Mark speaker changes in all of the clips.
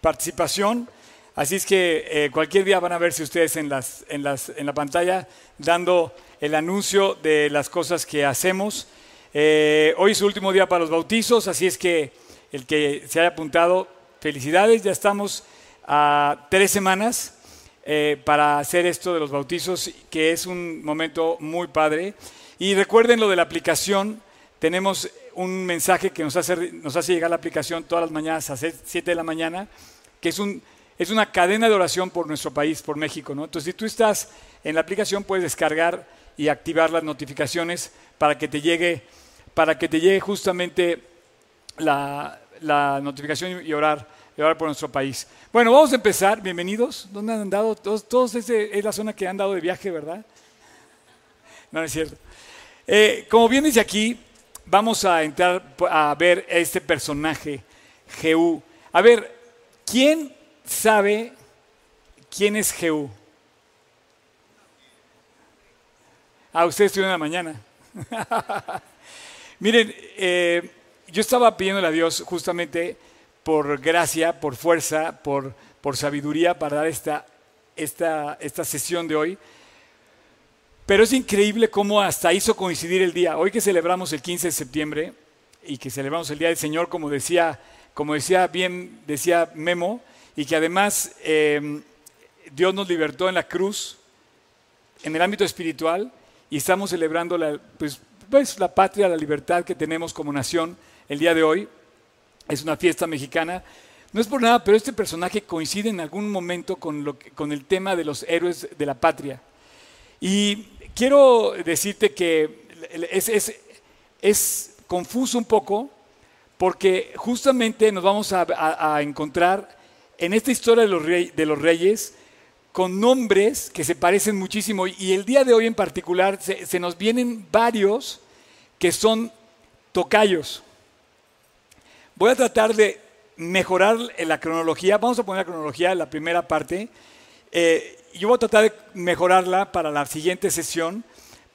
Speaker 1: participación. Así es que eh, cualquier día van a verse ustedes en la pantalla dando el anuncio de las cosas que hacemos. Eh, hoy es su último día para los bautizos, así es que el que se haya apuntado, felicidades, ya estamos a tres semanas eh, para hacer esto de los bautizos, que es un momento muy padre. Y recuerden lo de la aplicación, tenemos un mensaje que nos hace, llegar la aplicación todas las mañanas a 7 de la mañana, que es, un, es una cadena de oración por nuestro país, por México. ¿no? Entonces, si tú estás en la aplicación, puedes descargar y activar las notificaciones para que te llegue, para que te llegue justamente la, notificación y orar, por nuestro país. Bueno, vamos a empezar. Bienvenidos. ¿Dónde han andado? Todos, es, la zona que han dado de viaje, ¿verdad? No, no es cierto. Eh, como bien dice aquí, vamos a entrar a ver este personaje, Jehú. A ver, ¿quién sabe quién es Jehú? Ah, ustedes estuvieron en la mañana. Miren, eh, yo estaba pidiéndole a Dios justamente por gracia, por fuerza, por, por sabiduría para dar esta, esta, esta sesión de hoy. Pero es increíble cómo hasta hizo coincidir el día. Hoy que celebramos el 15 de septiembre y que celebramos el Día del Señor, como decía, como decía bien, decía Memo, y que además eh, Dios nos libertó en la cruz, en el ámbito espiritual, y estamos celebrando la, pues, pues, la patria, la libertad que tenemos como nación el día de hoy. Es una fiesta mexicana. No es por nada, pero este personaje coincide en algún momento con, lo con el tema de los héroes de la patria. Y quiero decirte que es, confuso un poco porque justamente nos vamos a, encontrar en esta historia de los, reyes con nombres que se parecen muchísimo y el día de hoy en particular se, nos vienen varios que son tocayos. Voy a tratar de mejorar la cronología, vamos a poner la cronología la primera parte. Eh, yo voy a tratar de mejorarla para la siguiente sesión,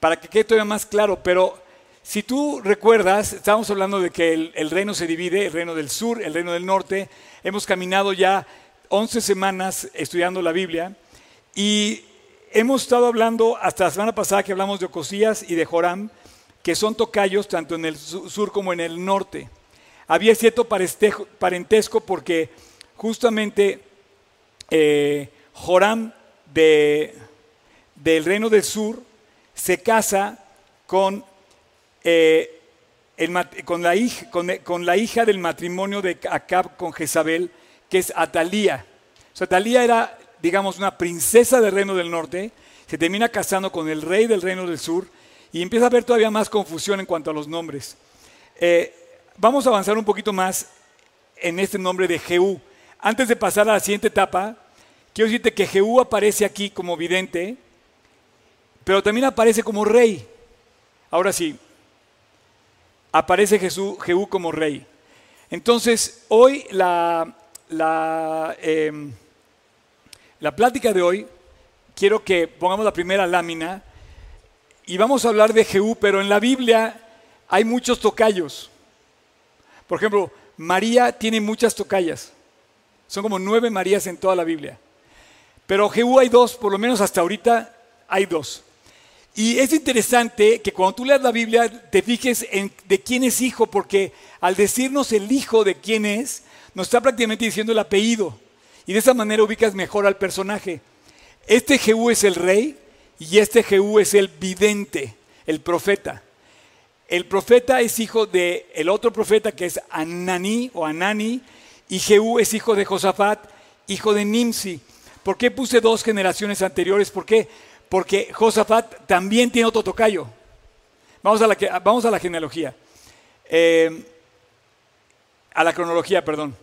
Speaker 1: para que quede todavía más claro, pero si tú recuerdas, estábamos hablando de que el, reino se divide, el reino del sur, el reino del norte, hemos caminado ya 11 semanas estudiando la Biblia y hemos estado hablando hasta la semana pasada que hablamos de Ocosías y de Joram, que son tocayos tanto en el sur como en el norte. Había cierto parentesco porque justamente eh, Joram del reino del sur se casa con, eh, con, la hija, con, la hija, del matrimonio de Acab con Jezabel, que es Atalía. O Atalía era, digamos, una princesa del reino del norte, se termina casando con el rey del reino del sur y empieza a haber todavía más confusión en cuanto a los nombres. Eh, vamos a avanzar un poquito más en este nombre de Jehú. Antes de pasar a la siguiente etapa, Quiero decirte que Jehú aparece aquí como vidente, pero también aparece como rey. Ahora sí, aparece Jesús, Jehú como rey. Entonces, hoy la, la, em, la plática de hoy, quiero que pongamos la primera lámina y vamos a hablar de Jehú, pero en la Biblia hay muchos tocayos. Por ejemplo, María tiene muchas tocayas. Son como nueve Marías en toda la Biblia. Pero Jehú hay dos, por lo menos hasta ahorita hay dos. Y es interesante que cuando tú leas la Biblia te fijes en de quién es hijo, porque al decirnos el hijo de quién es, nos está prácticamente diciendo el apellido. Y de esa manera ubicas mejor al personaje. Este Jehú es el rey y este Jehú es el vidente, el profeta. El profeta es hijo de el otro profeta que es Anani o Anani y Jehú es hijo de Josafat, hijo de Nimsi. ¿Por qué puse dos generaciones anteriores? ¿Por qué? Porque Josafat también tiene otro tocayo. Vamos a la, vamos a la genealogía. Eh, a la cronología, perdón.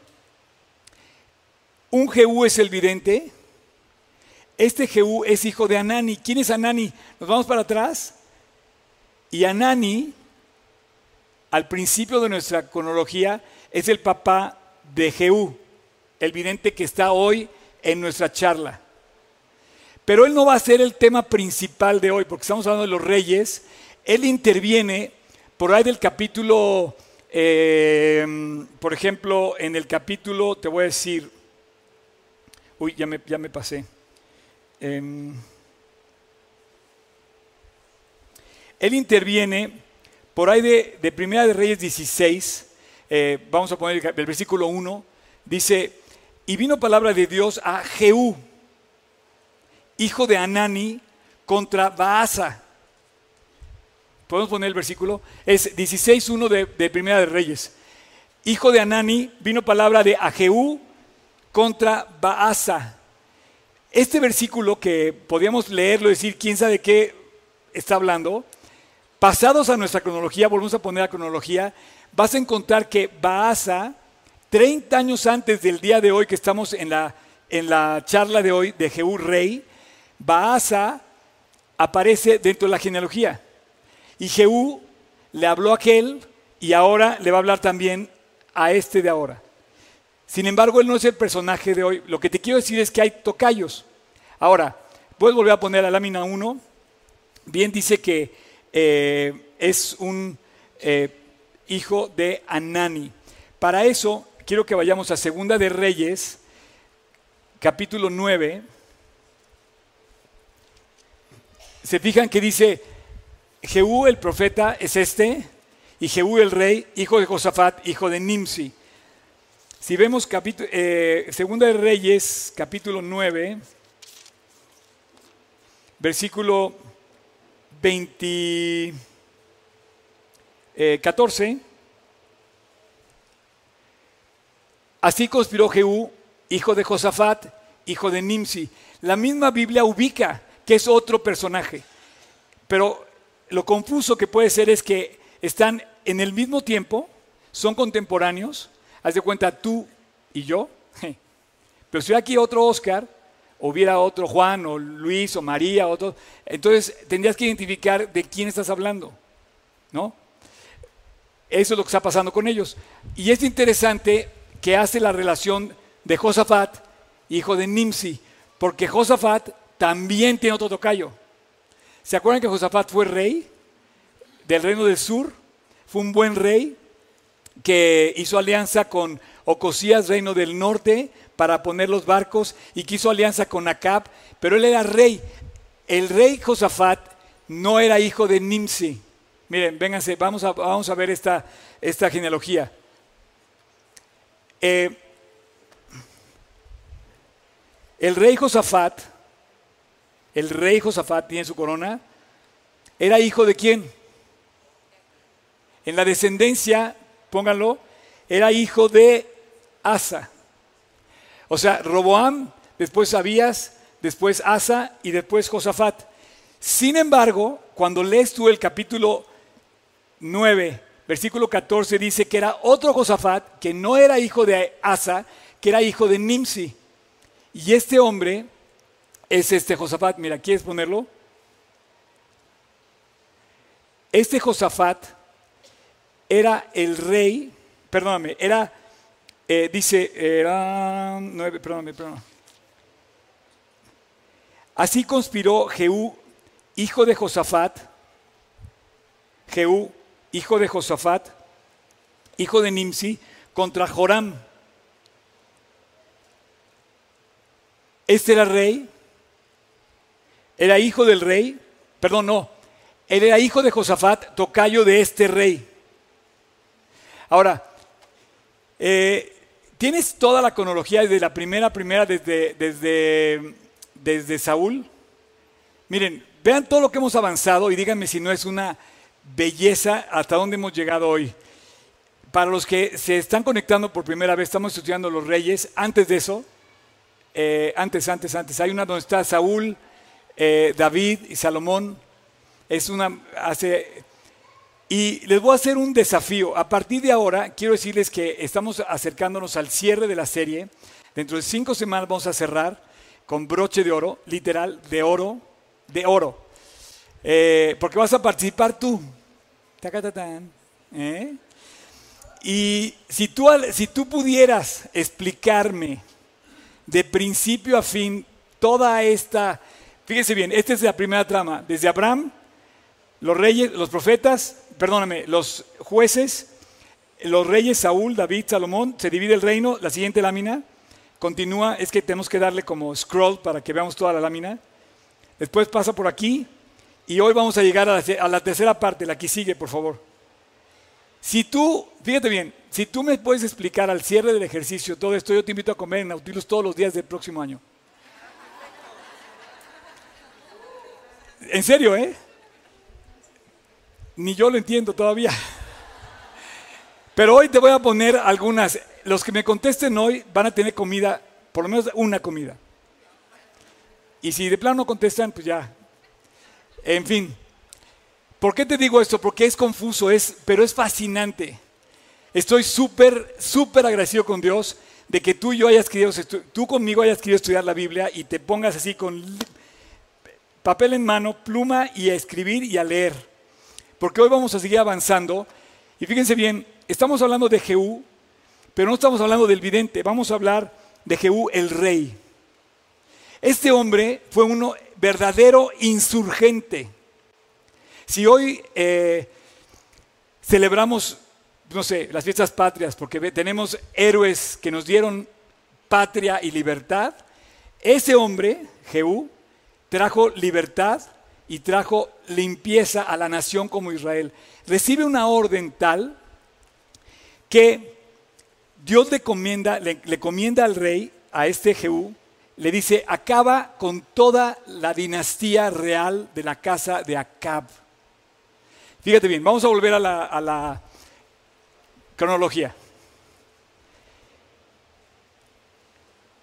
Speaker 1: Un Jehú es el vidente. Este Jehú es hijo de Anani. ¿Quién es Anani? Nos vamos para atrás. Y Anani, al principio de nuestra cronología, es el papá de Jehú, el vidente que está hoy en nuestra charla. Pero él no va a ser el tema principal de hoy, porque estamos hablando de los reyes. Él interviene por ahí del capítulo eh, por ejemplo, en el capítulo, te voy a decir, uy, ya me, ya me pasé. Em, él interviene por ahí de, de Primera de Reyes 16, eh, vamos a poner el, el versículo 1, dice, y vino palabra de Dios a Jehú, hijo de Anani, contra Baasa. ¿Podemos poner el versículo? Es 16.1 de, de Primera de Reyes. Hijo de Anani, vino palabra de Jehú contra Baasa. Este versículo que podíamos leerlo y decir quién sabe qué está hablando, pasados a nuestra cronología, volvemos a poner la cronología, vas a encontrar que Baasa, 30 años antes del día de hoy que estamos en la, en la charla de hoy de Jehú Rey, Baasa aparece dentro de la genealogía. Y Jehú le habló a aquel y ahora le va a hablar también a este de ahora. Sin embargo, él no es el personaje de hoy. Lo que te quiero decir es que hay tocayos. Ahora, puedes volver a poner la lámina 1. Bien dice que eh, es un eh, hijo de Anani. Para eso, quiero que vayamos a Segunda de Reyes, capítulo 9. Se fijan que dice, Jehú el profeta es este, y Jehú el rey, hijo de Josafat, hijo de Nimsi. Si vemos eh, Segunda de Reyes, capítulo 9, versículo 20, eh, 14, así conspiró Jehú, hijo de Josafat, hijo de Nimsi. La misma Biblia ubica que es otro personaje, pero lo confuso que puede ser es que están en el mismo tiempo, son contemporáneos, haz de cuenta tú y yo, pero si hubiera aquí otro Oscar, o hubiera otro Juan, o Luis, o María, otro, entonces tendrías que identificar de quién estás hablando, ¿no? Eso es lo que está pasando con ellos. Y es interesante que hace la relación de Josafat, hijo de Nimsi, porque Josafat también tiene otro tocayo. ¿Se acuerdan que Josafat fue rey del reino del sur? Fue un buen rey que hizo alianza con Ocosías, reino del norte, para poner los barcos y que hizo alianza con Acab, pero él era rey. El rey Josafat no era hijo de Nimsi. Miren, vénganse, vamos a, vamos a ver esta, esta genealogía. Eh, el rey Josafat, el rey Josafat tiene su corona, era hijo de quién? En la descendencia, pónganlo, era hijo de Asa. O sea, Roboam, después Abías, después Asa y después Josafat. Sin embargo, cuando lees tú el capítulo 9, versículo 14, dice que era otro Josafat, que no era hijo de Asa, que era hijo de Nimsi. Y este hombre es este Josafat. Mira, ¿quieres ponerlo? Este Josafat era el rey, perdóname, era, eh, dice, era, nueve, perdóname, perdóname. Así conspiró Jehú, hijo de Josafat, Jehú, hijo de Josafat, hijo de Nimsi, contra Joram. Este era rey, era hijo del rey, perdón, no, él era hijo de Josafat, tocayo de este rey. Ahora, eh, tienes toda la cronología desde la primera, primera, desde, desde, desde Saúl. Miren, vean todo lo que hemos avanzado y díganme si no es una belleza hasta dónde hemos llegado hoy. Para los que se están conectando por primera vez, estamos estudiando los reyes. Antes de eso, eh, antes, antes, antes, hay una donde está Saúl, eh, David y Salomón. Es una, hace, y les voy a hacer un desafío. A partir de ahora, quiero decirles que estamos acercándonos al cierre de la serie. Dentro de cinco semanas vamos a cerrar con broche de oro, literal, de oro, de oro. Eh, porque vas a participar tú. ¿eh? Y si tú, si tú pudieras explicarme de principio a fin toda esta, fíjense bien, esta es la primera trama, desde Abraham, los reyes, los profetas, perdóname, los jueces, los reyes Saúl, David, Salomón, se divide el reino, la siguiente lámina continúa, es que tenemos que darle como scroll para que veamos toda la lámina. Después pasa por aquí y hoy vamos a llegar a la, tercera parte, la que sigue, por favor. Si tú, fíjate bien, si tú me puedes explicar al cierre del ejercicio todo esto, yo te invito a comer en Nautilus todos los días del próximo año. En serio, ¿eh? Ni yo lo entiendo todavía. Pero hoy te voy a poner algunas. Los que me contesten hoy van a tener comida, por lo menos una comida. Y si de plano no contestan, pues ya. En fin. ¿Por qué te digo esto? Porque es confuso, es, pero es fascinante. Estoy súper, súper agradecido con Dios de que tú y yo hayas querido, tú conmigo hayas querido estudiar la Biblia y te pongas así con papel en mano, pluma y a escribir y a leer. Porque hoy vamos a seguir avanzando. Y fíjense bien, estamos hablando de Jehú, pero no estamos hablando del vidente, vamos a hablar de Jehú el rey. Este hombre fue uno verdadero insurgente. Si hoy eh, celebramos, no sé, las fiestas patrias, porque tenemos héroes que nos dieron patria y libertad, ese hombre, Jehú, trajo libertad y trajo limpieza a la nación como Israel. Recibe una orden tal que Dios le comienda, le, comienda al rey, a este Jehú, le dice, acaba con toda la dinastía real de la casa de Acab. Fíjate bien, vamos a volver a la, cronología.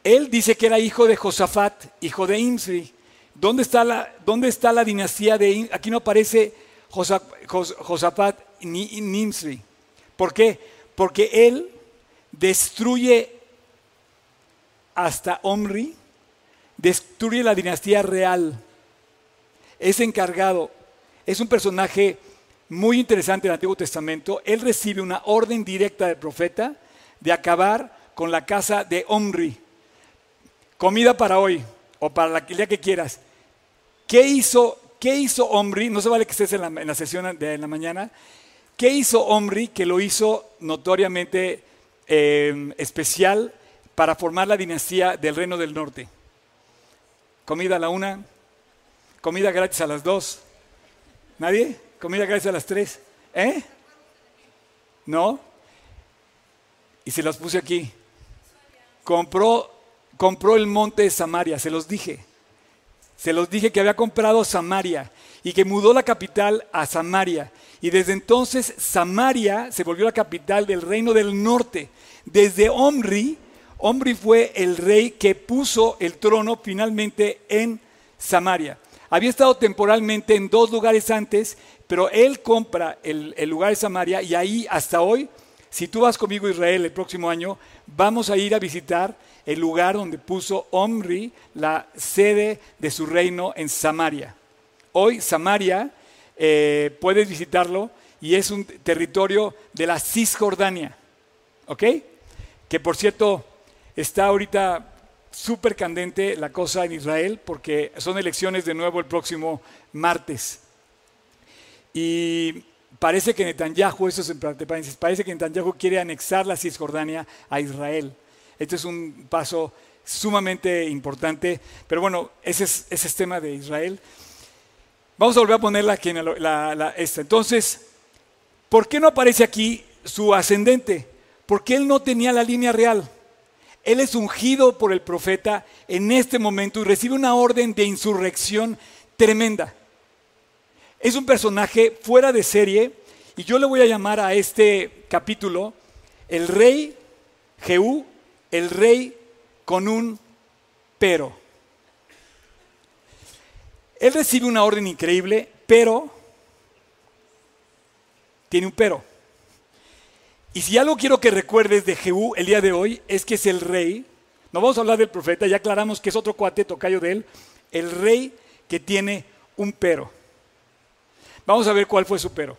Speaker 1: Él dice que era hijo de Josafat, hijo de Imsri. ¿Dónde está la, dónde está la dinastía de Aquí no aparece Josafat ni Nimsri. ¿Por qué? Porque él destruye hasta Omri, destruye la dinastía real. Es encargado, es un personaje muy interesante del Antiguo Testamento. Él recibe una orden directa del profeta de acabar con la casa de Omri. Comida para hoy o para el día que quieras. ¿Qué hizo, qué hizo Omri? No se vale que estés en la, sesión de la mañana. ¿Qué hizo Omri que lo hizo notoriamente eh, especial para formar la dinastía del reino del norte? Comida a la una, comida gratis a las dos. ¿Nadie? ¿Comida gratis a las tres? ¿Eh? ¿No? Y se las puse aquí. Compró, compró el monte de Samaria, se los dije. Se los dije que había comprado Samaria y que mudó la capital a Samaria. Y desde entonces Samaria se volvió la capital del reino del norte. Desde Omri, Omri fue el rey que puso el trono finalmente en Samaria. Había estado temporalmente en dos lugares antes, pero él compra el, lugar de Samaria y ahí hasta hoy, si tú vas conmigo a Israel el próximo año, vamos a ir a visitar el lugar donde puso Omri la sede de su reino en Samaria. Hoy Samaria, eh, puedes visitarlo y es un territorio de la Cisjordania, ¿ok? Que por cierto está ahorita súper candente la cosa en Israel porque son elecciones de nuevo el próximo martes. Y parece que Netanyahu, eso es en parece que Netanyahu quiere anexar la Cisjordania a Israel. Este es un paso sumamente importante, pero bueno, ese es, ese es tema de Israel. Vamos a volver a ponerla aquí en. Entonces, ¿por qué no aparece aquí su ascendente? Porque él no tenía la línea real. Él es ungido por el profeta en este momento y recibe una orden de insurrección tremenda. Es un personaje fuera de serie y yo le voy a llamar a este capítulo el rey Jehú el rey con un pero. Él recibe una orden increíble, pero tiene un pero. Y si algo quiero que recuerdes de Jehú el día de hoy es que es el rey, no vamos a hablar del profeta, ya aclaramos que es otro cuate tocayo de él, el rey que tiene un pero. Vamos a ver cuál fue su pero.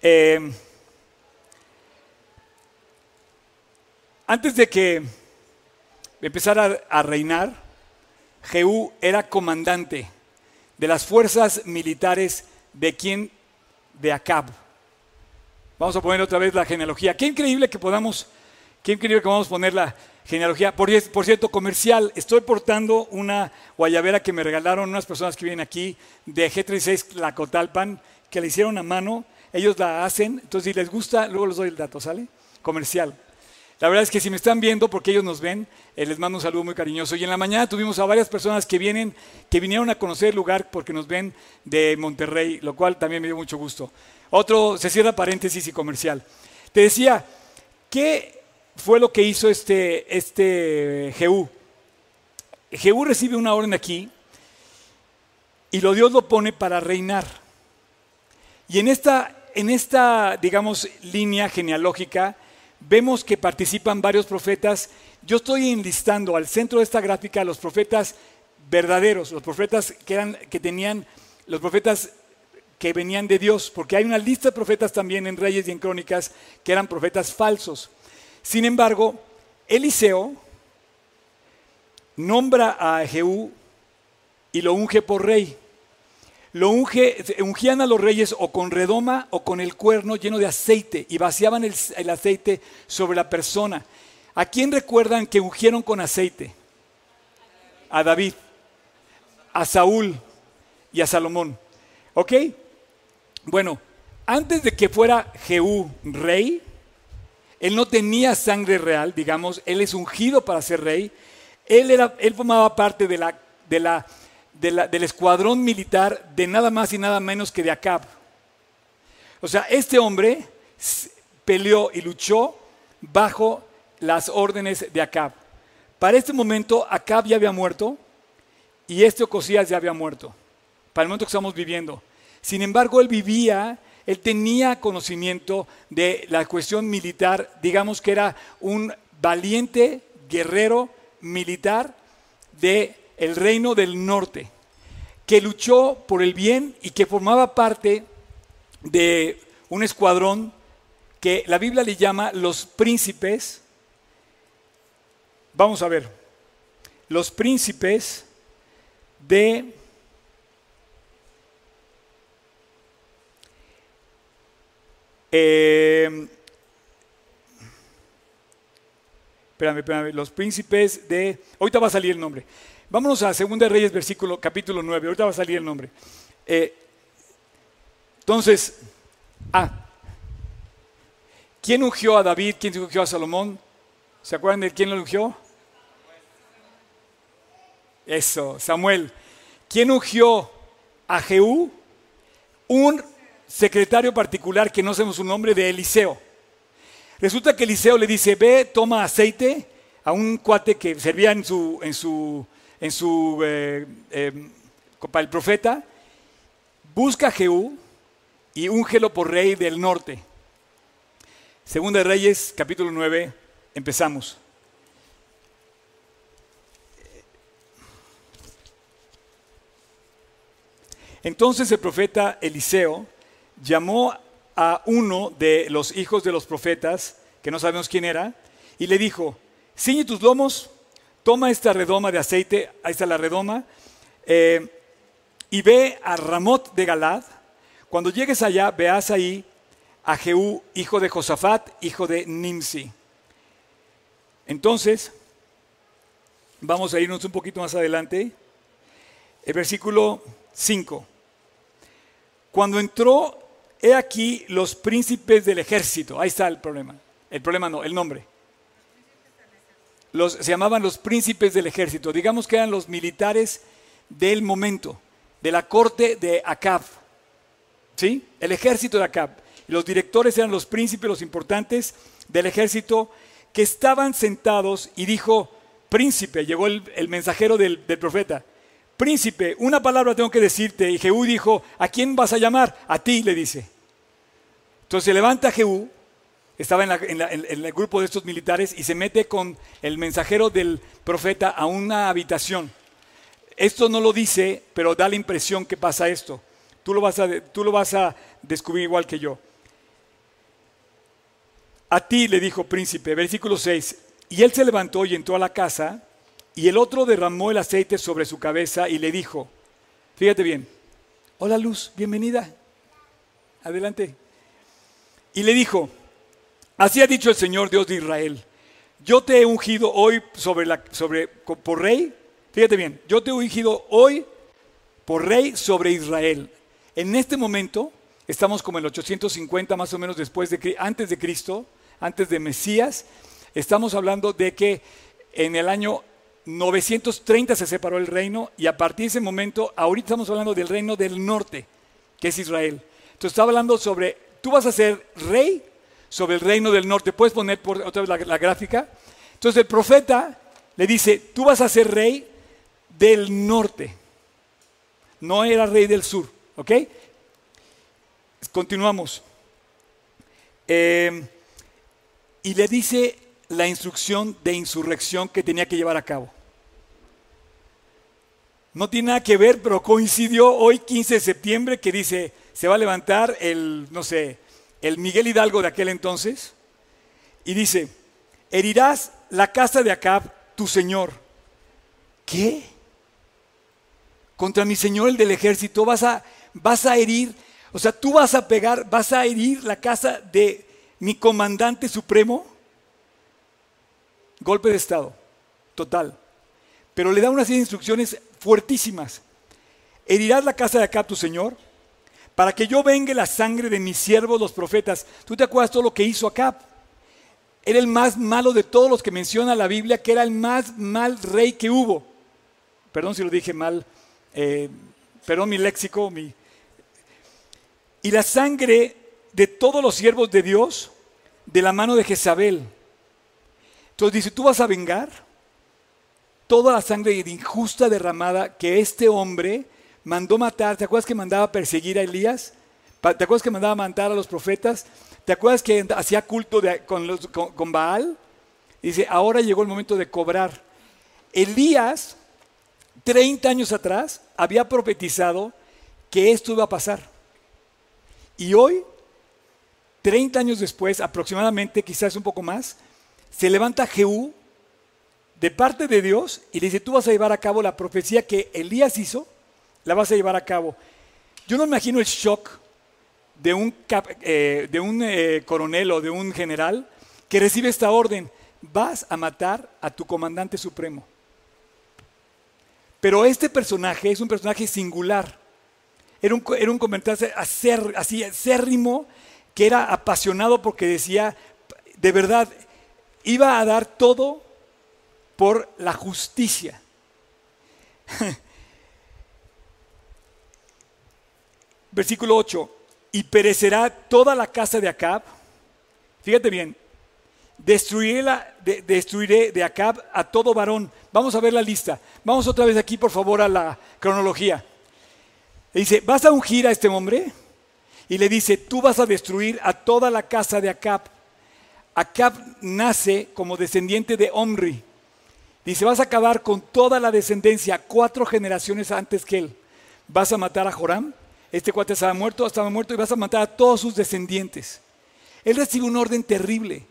Speaker 1: Eh, Antes de que empezara a reinar, Jehú era comandante de las fuerzas militares de quién? De Acab. Vamos a poner otra vez la genealogía. Qué increíble que podamos, qué increíble que vamos a poner la genealogía. Por, por cierto, comercial, estoy portando una guayabera que me regalaron unas personas que vienen aquí de G36 Lacotalpan, que la hicieron a mano. Ellos la hacen, entonces si les gusta, luego les doy el dato, ¿sale? Comercial. La verdad es que si me están viendo, porque ellos nos ven, eh, les mando un saludo muy cariñoso. Y en la mañana tuvimos a varias personas que vienen, que vinieron a conocer el lugar porque nos ven de Monterrey, lo cual también me dio mucho gusto. Otro, se cierra paréntesis y comercial. Te decía, ¿qué fue lo que hizo este, este Jehú? Jehú recibe una orden aquí y lo Dios lo pone para reinar. Y en esta, en esta digamos, línea genealógica, vemos que participan varios profetas. Yo estoy enlistando al centro de esta gráfica los profetas verdaderos, los profetas que, eran, que tenían, los profetas que venían de Dios, porque hay una lista de profetas también en Reyes y en Crónicas que eran profetas falsos. Sin embargo, Eliseo nombra a Jehú y lo unge por rey lo ungían a los reyes o con redoma o con el cuerno lleno de aceite y vaciaban el, el aceite sobre la persona. ¿A quién recuerdan que ungieron con aceite? A David, a Saúl y a Salomón. ¿Ok? Bueno, antes de que fuera Jehú rey, él no tenía sangre real, digamos, él es ungido para ser rey. Él, era, él formaba parte de la, de la del escuadrón militar de nada más y nada menos que de Acab. O sea, este hombre peleó y luchó bajo las órdenes de Acab. Para este momento, Acab ya había muerto y este Ocosías ya había muerto, para el momento que estamos viviendo. Sin embargo, él vivía, él tenía conocimiento de la cuestión militar, digamos que era un valiente guerrero militar de el reino del norte, que luchó por el bien y que formaba parte de un escuadrón que la Biblia le llama los príncipes. Vamos a ver, los príncipes de eh, espérame, espérame, los príncipes de, ahorita va a salir el nombre, Vámonos a 2 Reyes, versículo, capítulo 9. Ahorita va a salir el nombre. Eh, entonces, ah, ¿quién ungió a David? ¿Quién ungió a Salomón? ¿Se acuerdan de quién lo ungió? Eso, Samuel. ¿Quién ungió a Jehú? Un secretario particular que no sabemos su nombre, de Eliseo. Resulta que Eliseo le dice, ve, toma aceite a un cuate que servía en su, en su en su, eh, eh, el profeta, busca a Jehú y úngelo por rey del norte. Segunda de Reyes, capítulo 9, empezamos. Entonces el profeta Eliseo llamó a uno de los hijos de los profetas, que no sabemos quién era, y le dijo, ciñe tus lomos toma esta redoma de aceite, ahí está la redoma, eh, y ve a Ramot de Galad. Cuando llegues allá, veas ahí a Jehú, hijo de Josafat, hijo de Nimsi. Entonces, vamos a irnos un poquito más adelante. El versículo 5. Cuando entró, he aquí los príncipes del ejército. Ahí está el problema. El problema no, el nombre se llamaban los príncipes del ejército, digamos que eran los militares del momento, de la corte de Acab. ¿Sí? El ejército de Acab. los directores eran los príncipes, los importantes del ejército, que estaban sentados y dijo, príncipe, llegó el, mensajero del, del, profeta, príncipe, una palabra tengo que decirte. Y Jehú dijo, ¿a quién vas a llamar? A ti, le dice. Entonces se levanta Jehú estaba en, el grupo de estos militares y se mete con el mensajero del profeta a una habitación. Esto no lo dice, pero da la impresión que pasa esto. Tú lo vas a, tú lo vas a descubrir igual que yo. A ti le dijo príncipe, versículo 6, y él se levantó y entró a la casa, y el otro derramó el aceite sobre su cabeza y le dijo, fíjate bien, hola Luz, bienvenida, adelante. Y le dijo, así ha dicho el Señor Dios de Israel, yo te he ungido hoy sobre la, sobre, por rey, fíjate bien, yo te he ungido hoy por rey sobre Israel. En este momento, estamos como en el 850 más o menos después de antes de Cristo, antes de Mesías, estamos hablando de que en el año 930 se separó el reino y a partir de ese momento, ahorita estamos hablando del reino del norte, que es Israel. Entonces está hablando sobre, tú vas a ser rey sobre el reino del norte. ¿Puedes poner por otra vez la, gráfica? Entonces el profeta le dice, tú vas a ser rey del norte. No era rey del sur, ¿ok? Continuamos. Eh, y le dice la instrucción de insurrección que tenía que llevar a cabo. No tiene nada que ver, pero coincidió hoy 15 de septiembre que dice, se va a levantar el, no sé, el Miguel Hidalgo de aquel entonces, y dice, herirás la casa de Acab, tu señor. ¿Qué? Contra mi señor el del ejército vas a, vas a herir, o sea, tú vas a pegar, vas a herir la casa de mi comandante supremo. Golpe de Estado, total. Pero le da unas instrucciones fuertísimas. Herirás la casa de Acab, tu señor, para que yo vengue la sangre de mis siervos, los profetas. ¿Tú te acuerdas todo lo que hizo Acab? Era el más malo de todos los que menciona la Biblia, que era el más mal rey que hubo. Perdón si lo dije mal, eh, perdón mi léxico, mi... Y la sangre de todos los siervos de Dios de la mano de Jezabel. Entonces dice, tú vas a vengar toda la sangre injusta derramada que este hombre mandó matar. ¿Te acuerdas que mandaba perseguir a Elías? ¿Te acuerdas que mandaba matar a los profetas? ¿Te acuerdas que hacía culto con, con Baal? Dice, ahora llegó el momento de cobrar. Elías, 30 años atrás, había profetizado que esto iba a pasar. Y hoy, 30 años después, aproximadamente, quizás un poco más, se levanta Jehú de parte de Dios y le dice, tú vas a llevar a cabo la profecía que Elías hizo, la vas a llevar a cabo. Yo no imagino el shock de un, eh, eh, coronel o de un general que recibe esta orden, vas a matar a tu comandante supremo. Pero este personaje es un personaje singular. Era un, era comandante acérrimo, que era apasionado porque decía, de verdad, iba a dar todo por la justicia. Versículo 8, y perecerá toda la casa de Acab. Fíjate bien, destruiré, de Acab a todo varón. Vamos a ver la lista. Vamos otra vez aquí, por favor, a la cronología. dice, ¿vas a ungir a este hombre? Y le dice, tú vas a destruir a toda la casa de Acab. Acab nace como descendiente de Omri. Dice, vas a acabar con toda la descendencia, cuatro generaciones antes que él. Vas a matar a Joram, este cuate estaba muerto, estaba muerto y vas a matar a todos sus descendientes. Él recibe un orden terrible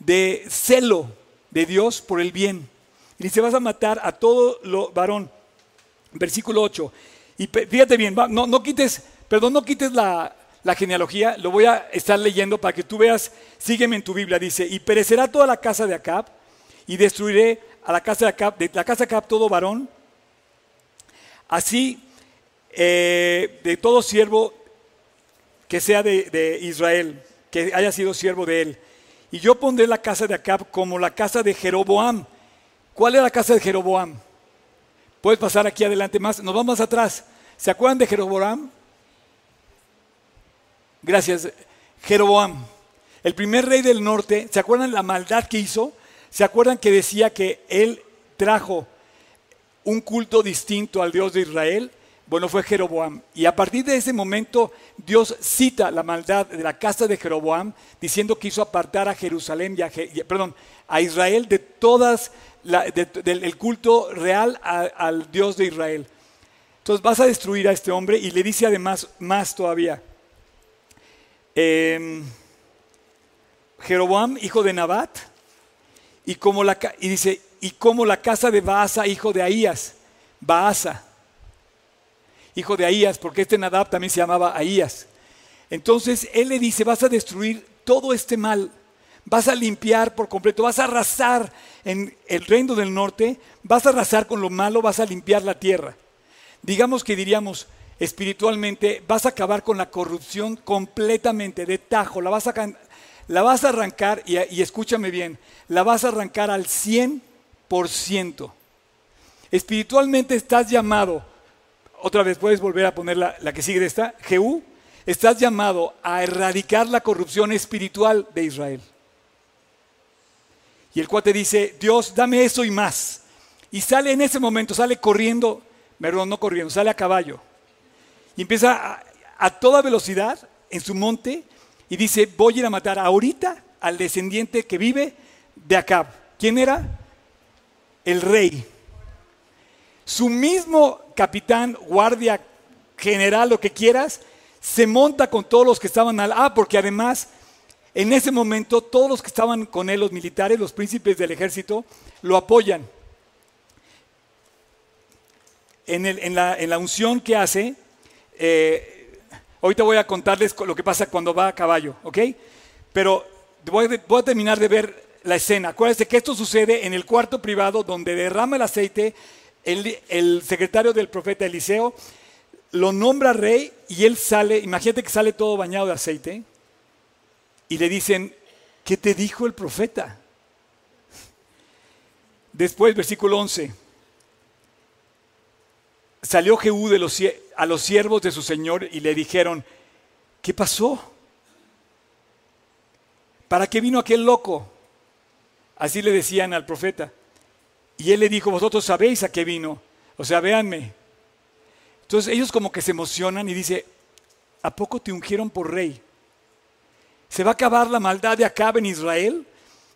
Speaker 1: de celo de Dios por el bien. Y dice, vas a matar a todo lo varón. Versículo 8. Y fíjate bien, no, no quites, perdón, no quites la, la genealogía, lo voy a estar leyendo para que tú veas, sígueme en tu Biblia, dice, y perecerá toda la casa de Acab, y destruiré a la casa de Acab, de la casa de Acab todo varón, así eh, de todo siervo que sea de, Israel, que haya sido siervo de él. Y yo pondré la casa de Acab como la casa de Jeroboam. ¿Cuál es la casa de Jeroboam? Puedes pasar aquí adelante más, nos vamos atrás. ¿Se acuerdan de Jeroboam? Gracias. Jeroboam, el primer rey del norte, ¿se acuerdan la maldad que hizo? ¿Se acuerdan que decía que él trajo un culto distinto al Dios de Israel? Bueno, fue Jeroboam. Y a partir de ese momento Dios cita la maldad de la casa de Jeroboam, diciendo que hizo apartar a Jerusalén y a, perdón, a Israel de todas del culto real al Dios de Israel. Entonces vas a destruir a este hombre y le dice además más todavía. Em, Jeroboam, hijo de Nabat, y, como la, y dice, y como la casa de Baasa, hijo de Ahías, Baasa, hijo de Ahías, porque este Nadab también se llamaba Ahías. Entonces él le dice, vas a destruir todo este mal, vas a limpiar por completo, vas a arrasar en el reino del norte, vas a arrasar con lo malo, vas a limpiar la tierra. Digamos que diríamos espiritualmente, vas a acabar con la corrupción completamente, de tajo, la vas a, la vas a arrancar, y, escúchame bien, la vas a arrancar al 100%. Espiritualmente estás llamado, otra vez puedes volver a poner la, la que sigue de esta, Jehú, estás llamado a erradicar la corrupción espiritual de Israel. Y el cuate dice, Dios, dame eso y más. Y sale en ese momento, sale corriendo, perdón, no corriendo, sale a caballo. Y empieza a, a toda velocidad en su monte y dice, voy a ir a matar ahorita al descendiente que vive de Acab. ¿Quién era? El rey. Su mismo capitán, guardia, general, lo que quieras, se monta con todos los que estaban al... Ah, porque además, en ese momento, todos los que estaban con él, los militares, los príncipes del ejército, lo apoyan. En, la, unción que hace, eh, ahorita voy a contarles lo que pasa cuando va a caballo, ¿ok? Pero voy, a terminar de ver la escena. Acuérdense que esto sucede en el cuarto privado donde derrama el aceite el, secretario del profeta Eliseo lo nombra rey y él sale, imagínate que sale todo bañado de aceite y le dicen, ¿qué te dijo el profeta? Después, versículo 11, salió Jehú a los siervos de su señor y le dijeron, ¿qué pasó? ¿Para qué vino aquel loco? Así le decían al profeta. Y él le dijo, vosotros sabéis a qué vino. O sea, véanme, entonces ellos como que se emocionan y dice, ¿a poco te ungieron por rey? ¿Se va a acabar la maldad de Acab en Israel?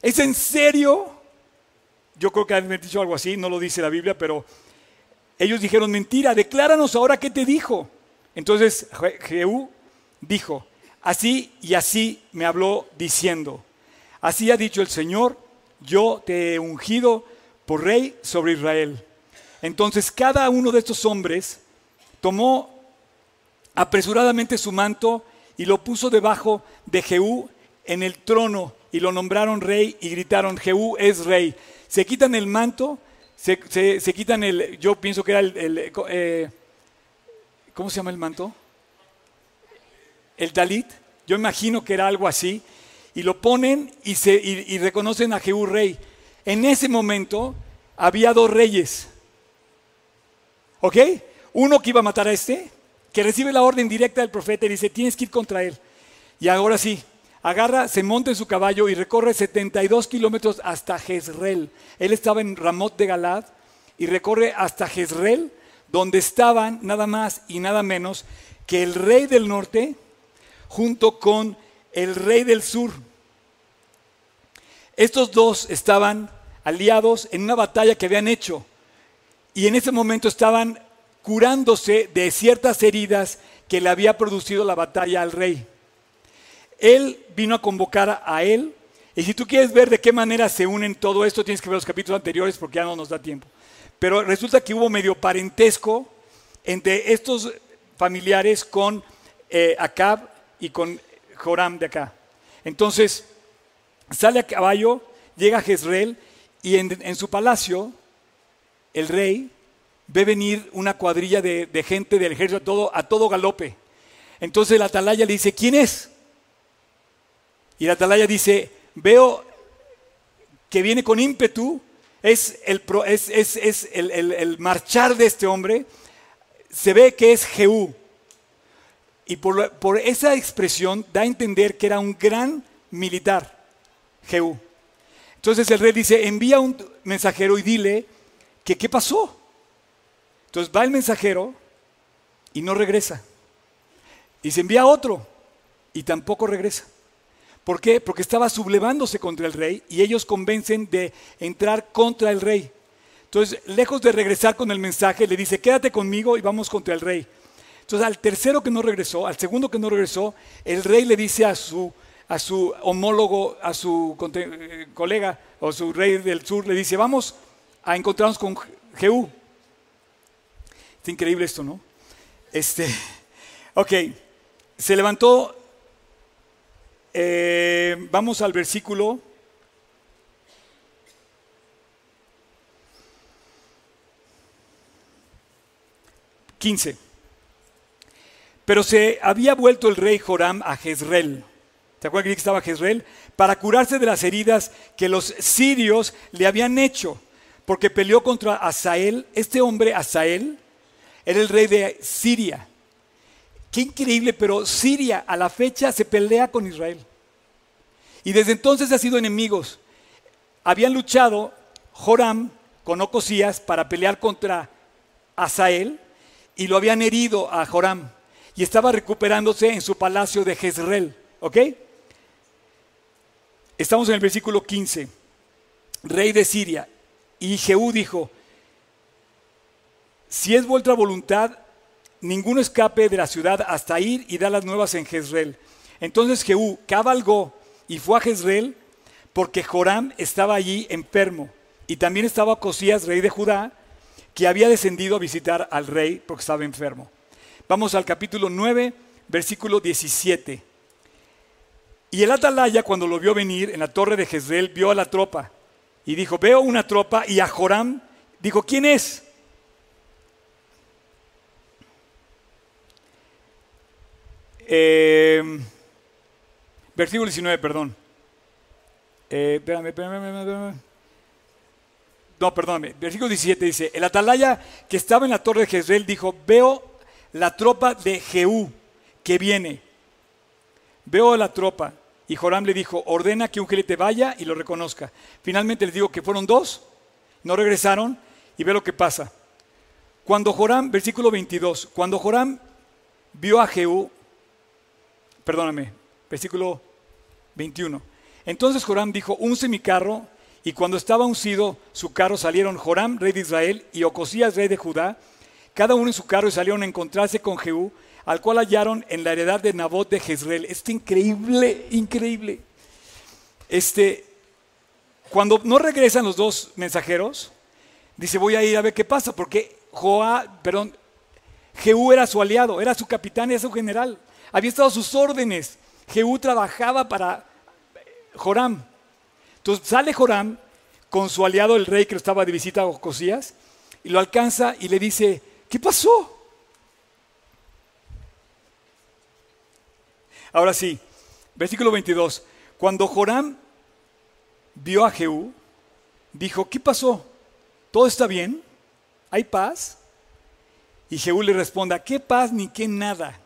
Speaker 1: ¿Es en serio? Yo creo que han dicho algo así, no lo dice la Biblia, pero ellos dijeron, mentira, decláranos ahora qué te dijo. Entonces Jehú dijo, así y así me habló diciendo, así ha dicho el Señor, yo te he ungido por rey sobre Israel. Entonces cada uno de estos hombres tomó apresuradamente su manto y lo puso debajo de Jehú en el trono y lo nombraron rey y gritaron, Jehú es rey. Se quitan el manto, se, quitan el, yo pienso que era el, eh, ¿cómo se llama el manto? El talit, yo imagino que era algo así, y lo ponen y, se, y reconocen a Jehú rey. En ese momento había dos reyes, ¿ok? Uno que iba a matar a este, que recibe la orden directa del profeta y dice, tienes que ir contra él. Y ahora sí, agarra, se monta en su caballo y recorre 72 kilómetros hasta Jezreel. Él estaba en Ramot de Galad y recorre hasta Jezreel, donde estaban nada más y nada menos que el rey del norte junto con el rey del sur. Estos dos estaban aliados en una batalla que habían hecho y en ese momento estaban curándose de ciertas heridas que le había producido la batalla al rey. Él vino a convocar a él, y si tú quieres ver de qué manera se unen todo esto, tienes que ver los capítulos anteriores porque ya no nos da tiempo. Pero resulta que hubo medio parentesco entre estos familiares con eh, Acab y con Joram de acá. Entonces, sale a caballo, llega a Jezreel y en su palacio, el rey ve venir una cuadrilla de, gente del ejército a todo, galope. Entonces la atalaya le dice, ¿quién es? Y la atalaya dice, veo que viene con ímpetu, es el, es, el, marchar de este hombre, se ve que es Jehú. Y por, por, esa expresión da a entender que era un gran militar, Jehú. Entonces el rey dice, envía un mensajero y dile que qué pasó. Entonces va el mensajero y no regresa. Y se envía otro y tampoco regresa. ¿Por qué? Porque estaba sublevándose contra el rey y ellos convencen de entrar contra el rey. Entonces, lejos de regresar con el mensaje, le dice, quédate conmigo y vamos contra el rey. Entonces, al tercero que no regresó, al segundo que no regresó, el rey le dice a su, a su homólogo, a su colega o su rey del sur, le dice, vamos a encontrarnos con Jehú. Es increíble esto, ¿no? Este, ok, se levantó Eh, vamos al versículo 15. Pero se había vuelto el rey Joram a Jezreel. ¿Te acuerdas que estaba Jezreel? Para curarse de las heridas que los sirios le habían hecho, porque peleó contra Asael. Este hombre, Asael, era el rey de Siria. Qué increíble, pero Siria a la fecha se pelea con Israel. Y desde entonces ha sido enemigos. Habían luchado Joram con Ocosías para pelear contra Asael y lo habían herido a Joram y estaba recuperándose en su palacio de Jezreel. ¿Ok? Estamos en el versículo 15. Rey de Siria. Y Jehú dijo, si es vuestra voluntad, ninguno escape de la ciudad hasta ir y dar las nuevas en Jezreel. Entonces Jehú cabalgó y fue a Jezreel porque Joram estaba allí enfermo. Y también estaba Cosías, rey de Judá, que había descendido a visitar al rey porque estaba enfermo. Vamos al capítulo 9, versículo 17. Y el atalaya cuando lo vio venir en la torre de Jezreel vio a la tropa y dijo, veo una tropa y a Joram dijo, ¿quién es? Eh, versículo 19, perdón. Eh, espérame, espérame, espérame. No, perdóname. Versículo 17 dice, el atalaya que estaba en la torre de Jezreel dijo, veo la tropa de Jehú que viene. Veo la tropa. Y Joram le dijo, ordena que un gelete vaya y lo reconozca. Finalmente les digo que fueron dos, no regresaron y ve lo que pasa. Cuando Joram, versículo 22, cuando Joram vio a Jehú, perdóname, versículo 21. Entonces Joram dijo, unce mi carro y cuando estaba uncido su carro salieron Joram, rey de Israel, y Ocosías, rey de Judá, cada uno en su carro y salieron a encontrarse con Jehú, al cual hallaron en la heredad de Nabot de Jezreel. Este increíble, increíble. Este, cuando no regresan los dos mensajeros, dice, voy a ir a ver qué pasa, porque Joá, perdón, Jehú era su aliado, era su capitán, era su general. Había estado sus órdenes. Jehú trabajaba para Joram. Entonces sale Joram con su aliado el rey que lo estaba de visita a Ocosías y lo alcanza y le dice, ¿qué pasó? Ahora sí, versículo 22. Cuando Joram vio a Jehú, dijo, ¿qué pasó? ¿Todo está bien? ¿Hay paz? Y Jehú le responde, ¿qué paz ni qué nada?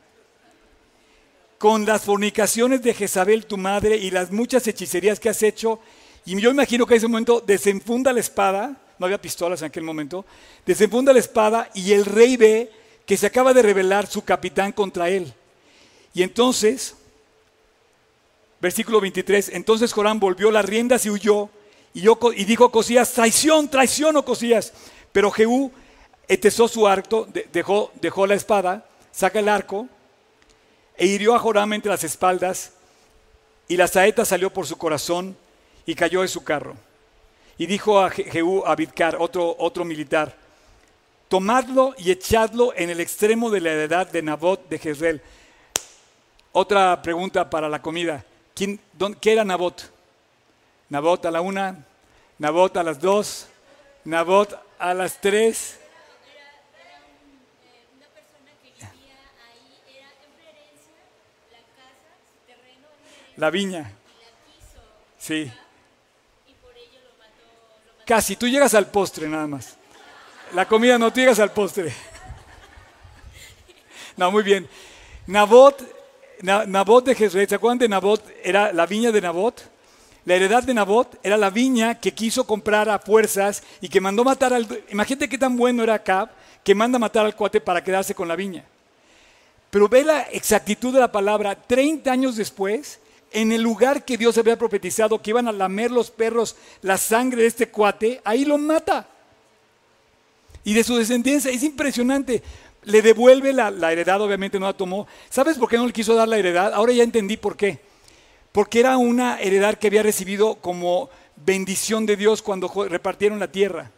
Speaker 1: Con las fornicaciones de Jezabel tu madre y las muchas hechicerías que has hecho, y yo imagino que en ese momento desenfunda la espada, no había pistolas en aquel momento, desenfunda la espada y el rey ve que se acaba de rebelar su capitán contra él. Y entonces, versículo 23, entonces Joram volvió las riendas y huyó y, y dijo a Cosías, traición, traición, o oh Cosías. Pero Jehú etesó su arco, dejó, dejó la espada, saca el arco e hirió a Joram entre las espaldas y la saeta salió por su corazón y cayó de su carro. Y dijo a Jehú a Bidkar, otro, otro militar, tomadlo y echadlo en el extremo de la edad de Nabot de Jezreel. Otra pregunta para la comida. ¿Quién, ¿Qué era Nabot? Nabot a la una, Nabot a las dos, Nabot a las tres. La viña. Sí. Casi, tú llegas al postre nada más. La comida no, tú llegas al postre. No, muy bien. Nabot, Nabot de Jezreel, ¿se acuerdan de Nabot? Era la viña de Nabot. La heredad de Nabot era la viña que quiso comprar a fuerzas y que mandó matar al... Imagínate qué tan bueno era Acab que manda matar al cuate para quedarse con la viña. Pero ve la exactitud de la palabra. 30 años después, en el lugar que Dios había profetizado que iban a lamer los perros la sangre de este cuate, ahí lo mata. Y de su descendencia, es impresionante. Le devuelve la, heredad, obviamente no la tomó. ¿Sabes por qué no le quiso dar la heredad? Ahora ya entendí por qué. Porque era una heredad que había recibido como bendición de Dios cuando repartieron la tierra.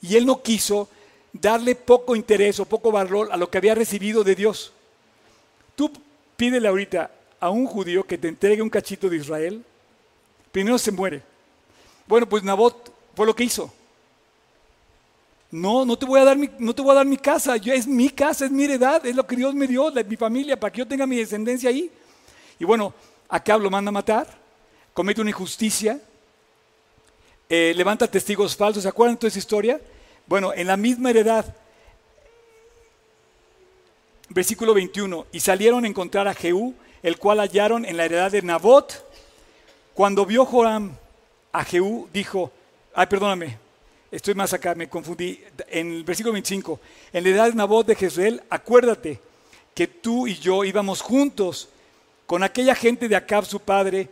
Speaker 1: Y él no quiso darle poco interés o poco valor a lo que había recibido de Dios. Tú pídele ahorita a un judío que te entregue un cachito de Israel, primero se muere. Bueno, pues Nabot fue lo que hizo. No, no te voy a dar mi, no te voy a dar mi casa, yo, es mi casa, es mi heredad, es lo que Dios me dio, mi familia, para que yo tenga mi descendencia ahí. Y bueno, Acab lo manda a matar, comete una injusticia, eh, levanta testigos falsos, ¿se acuerdan de toda esa historia? Bueno, en la misma heredad, versículo 21, y salieron a encontrar a Jehú, el cual hallaron en la heredad de Nabot. Cuando vio Joram a Jehú, dijo, ay, perdóname, estoy más acá, me confundí. En el versículo 25, en la edad de Nabot de Jezreel, acuérdate que tú y yo íbamos juntos con aquella gente de Acab, su padre.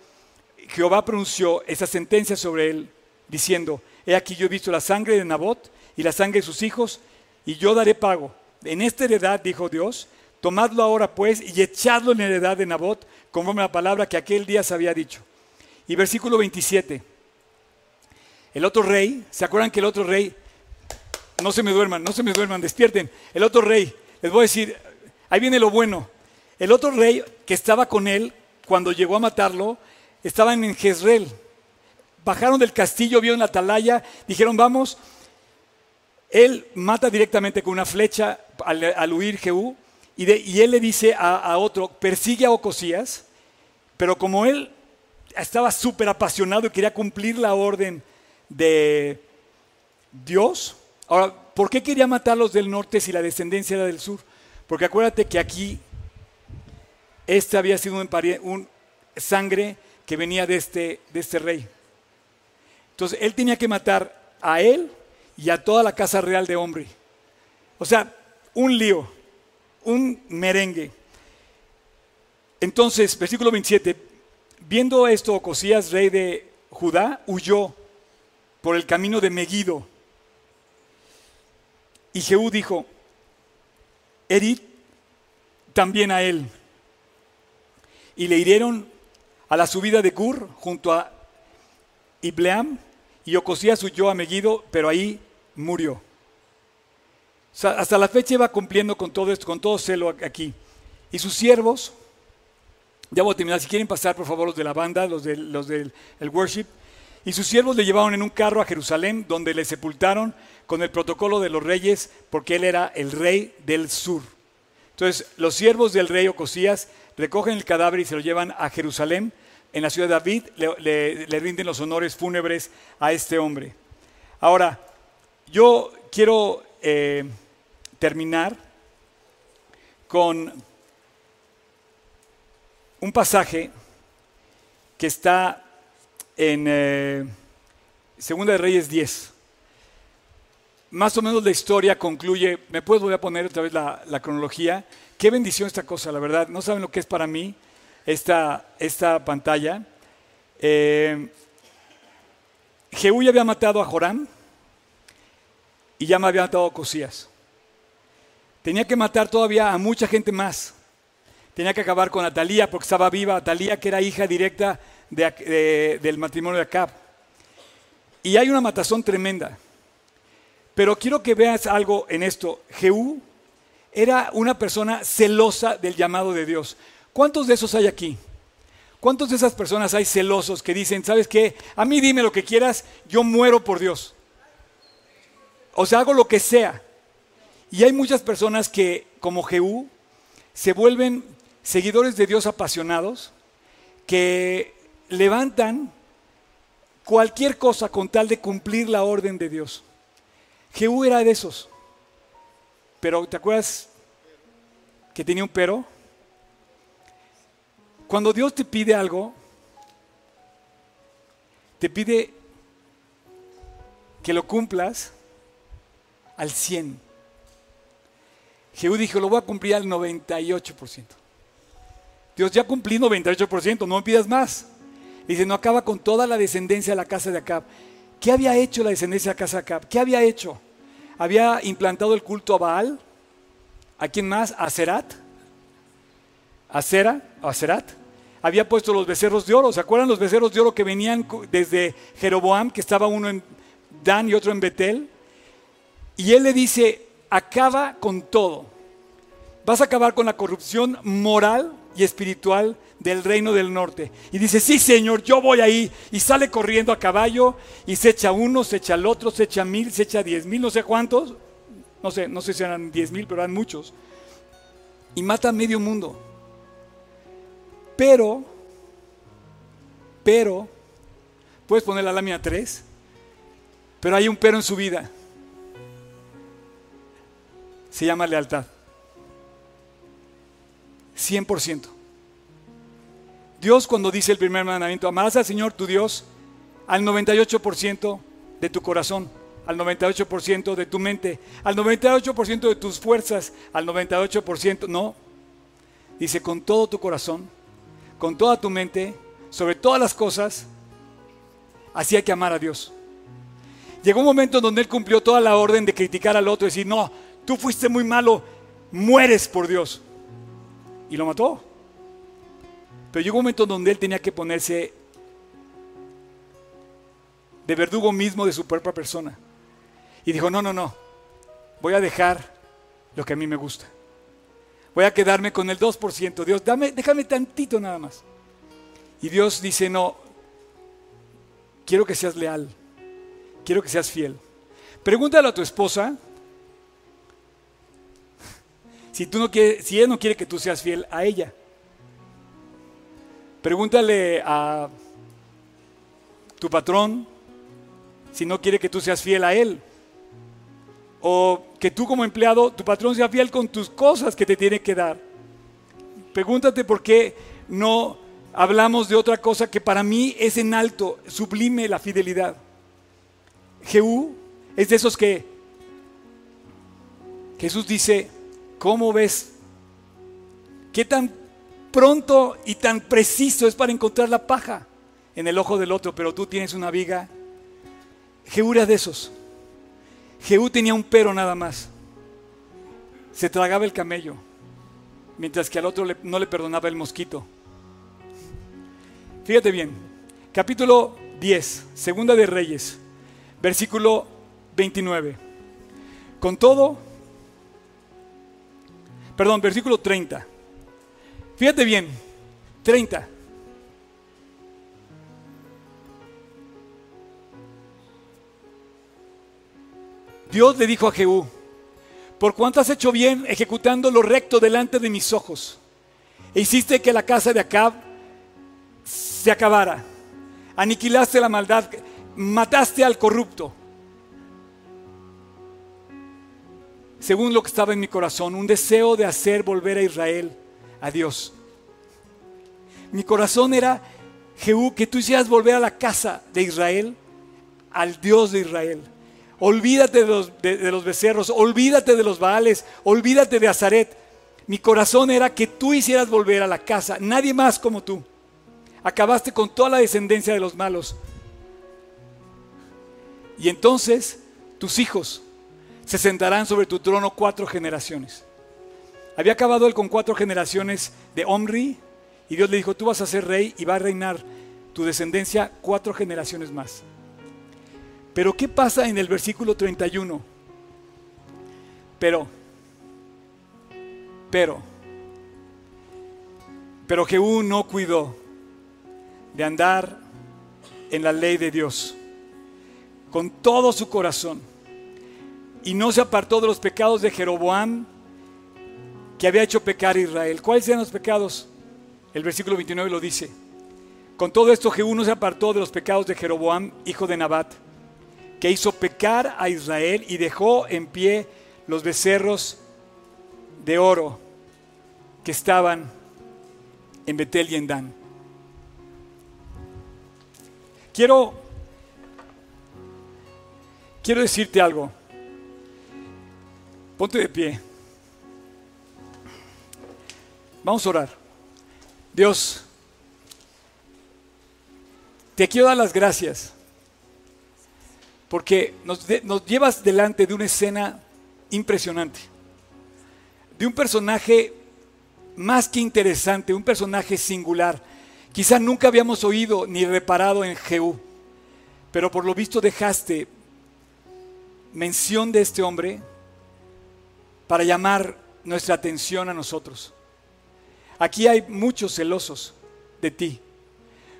Speaker 1: Jehová pronunció esa sentencia sobre él, diciendo, he aquí yo he visto la sangre de Nabot y la sangre de sus hijos, y yo daré pago. En esta heredad, dijo Dios, tomadlo ahora pues y echadlo en la heredad de Nabot, conforme a la palabra que aquel día se había dicho. Y versículo 27. El otro rey, ¿se acuerdan que el otro rey, no se me duerman, no se me duerman, despierten, el otro rey, les voy a decir, ahí viene lo bueno, el otro rey que estaba con él cuando llegó a matarlo, estaban en Jezreel, bajaron del castillo, vieron la atalaya, dijeron vamos, él mata directamente con una flecha al, huir Jehú, y, y, él le dice a, a otro, persigue a Ocosías, pero como él estaba súper apasionado y quería cumplir la orden, de Dios. Ahora, ¿por qué quería matar los del norte si la descendencia era del sur? Porque acuérdate que aquí este había sido un, sangre que venía de este, de este rey. Entonces, él tenía que matar a él y a toda la casa real de hombre. O sea, un lío, un merengue. Entonces, versículo 27, viendo esto, Ocosías, rey de Judá, huyó por el camino de Megiddo. Y Jehú dijo, herid también a él. Y le hirieron a la subida de Gur junto a Ibleam, y Ocosías huyó a Megiddo, pero ahí murió. hasta la fecha iba cumpliendo con todo esto, con todo celo aquí. Y sus siervos, ya voy a terminar, si quieren pasar por favor los de la banda, los del, los del el worship, y sus siervos le llevaron en un carro a Jerusalén, donde le sepultaron con el protocolo de los reyes, porque él era el rey del sur. Entonces, los siervos del rey Ocosías recogen el cadáver y se lo llevan a Jerusalén. En la ciudad de David le, rinden los honores fúnebres a este hombre. Ahora, yo quiero eh, terminar con un pasaje que está en eh, Segunda de Reyes 10. Más o menos la historia concluye, me puedes volver a poner otra vez la, cronología. Qué bendición esta cosa, la verdad. No saben lo que es para mí esta, esta pantalla. Eh, Jehú ya había matado a Joram y ya me había matado a Cosías. Tenía que matar todavía a mucha gente más. Tenía que acabar con Atalía porque estaba viva. Atalía, que era hija directa del matrimonio de Acab. Y hay una matazón tremenda. Pero quiero que veas algo en esto. Jehú era una persona celosa del llamado de Dios. ¿Cuántos de esos hay aquí? ¿Cuántos de esas personas hay celosos que dicen, sabes qué, a mí dime lo que quieras, yo muero por Dios? O sea, hago lo que sea. Y hay muchas personas que, como Jehú, se vuelven seguidores de Dios apasionados, que levantan cualquier cosa con tal de cumplir la orden de Dios. Jehú era de esos. Pero ¿te acuerdas que tenía un pero? Cuando Dios te pide algo, te pide que lo cumplas al 100. Jehú dijo, lo voy a cumplir al 98%. Dios, ya cumplí 98%, no me pidas más. Dice, no acaba con toda la descendencia de la casa de Acab. ¿Qué había hecho la descendencia de la casa de Acab? ¿Qué había hecho? Había implantado el culto a Baal. ¿A quién más? ¿A Serat? ¿A Sera? ¿A Serat? Había puesto los becerros de oro. ¿Se acuerdan los becerros de oro que venían desde Jeroboam, que estaba uno en Dan y otro en Betel? Y él le dice, acaba con todo. Vas a acabar con la corrupción moral y espiritual del reino del norte. Y dice, sí Señor, yo voy ahí. Y sale corriendo a caballo y se echa uno, se echa el otro, se echa mil, se echa diez mil, no sé cuántos. No sé, no sé si eran diez mil, pero eran muchos. Y mata a medio mundo. Pero, pero, puedes poner la lámina 3, pero hay un pero en su vida. Se llama lealtad. 100%. Dios cuando dice el primer mandamiento, amarás al Señor tu Dios al 98% de tu corazón, al 98% de tu mente, al 98% de tus fuerzas, al 98%, no. Dice con todo tu corazón, con toda tu mente, sobre todas las cosas, así que amar a Dios. Llegó un momento donde él cumplió toda la orden de criticar al otro decir, no, tú fuiste muy malo, mueres por Dios y lo mató. Pero llegó un momento donde él tenía que ponerse de verdugo mismo de su propia persona. Y dijo, no, no, no, voy a dejar lo que a mí me gusta. Voy a quedarme con el 2%. Dios, dame, déjame tantito nada más. Y Dios dice, no, quiero que seas leal, quiero que seas fiel. Pregúntale a tu esposa si, tú no si ella no quiere que tú seas fiel a ella. Pregúntale a tu patrón si no quiere que tú seas fiel a él. O que tú como empleado, tu patrón sea fiel con tus cosas que te tiene que dar. Pregúntate por qué no hablamos de otra cosa que para mí es en alto, sublime la fidelidad. Jehú es de esos que Jesús dice, ¿Cómo ves? ¿Qué tan pronto y tan preciso es para encontrar la paja en el ojo del otro? Pero tú tienes una viga. Jehú era de esos. Jehú tenía un pero nada más. Se tragaba el camello, mientras que al otro no le perdonaba el mosquito. Fíjate bien, capítulo 10, segunda de Reyes, versículo 29. Con todo, Perdón, versículo 30. Fíjate bien, 30. Dios le dijo a Jehú, por cuanto has hecho bien ejecutando lo recto delante de mis ojos, e hiciste que la casa de Acab se acabara, aniquilaste la maldad, mataste al corrupto, según lo que estaba en mi corazón, un deseo de hacer volver a Israel a Dios. Mi corazón era, Jehú, que tú hicieras volver a la casa de Israel, al Dios de Israel. Olvídate de los, de los becerros, olvídate de los baales, olvídate de Azaret. Mi corazón era que tú hicieras volver a la casa, nadie más como tú. Acabaste con toda la descendencia de los malos. Y entonces tus hijos se sentarán sobre tu trono cuatro generaciones. Había acabado él con cuatro generaciones de Omri y Dios le dijo, tú vas a ser rey y va a reinar tu descendencia cuatro generaciones más. Pero ¿qué pasa en el versículo 31? Pero, pero, pero Jehú no cuidó de andar en la ley de Dios con todo su corazón y no se apartó de los pecados de Jeroboam que había hecho pecar a Israel. ¿Cuáles eran los pecados? El versículo 29 lo dice. Con todo esto Jehú no se apartó de los pecados de Jeroboam, hijo de Nabat, que hizo pecar a Israel y dejó en pie los becerros de oro que estaban en Betel y en Dan. Quiero, quiero decirte algo. Ponte de pie. Vamos a orar. Dios, te quiero dar las gracias porque nos, llevas delante de una escena impresionante, de un personaje más que interesante, un personaje singular. Quizá nunca habíamos oído ni reparado en Jehú, pero por lo visto dejaste mención de este hombre para llamar nuestra atención a nosotros. Aquí hay muchos celosos de ti,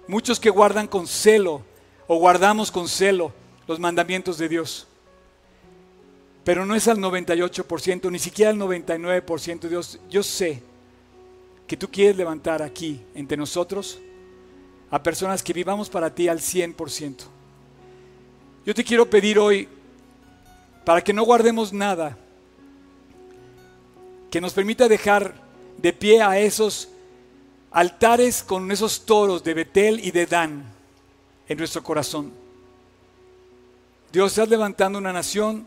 Speaker 1: muchos que guardan con celo o guardamos con celo los mandamientos de Dios. Pero no es al 98%, ni siquiera al 99%. Dios, yo sé que tú quieres levantar aquí entre nosotros a personas que vivamos para ti al 100%. Yo te quiero pedir hoy, para que no guardemos nada, que nos permita dejar de pie a esos altares con esos toros de Betel y de Dan en nuestro corazón. Dios está levantando una nación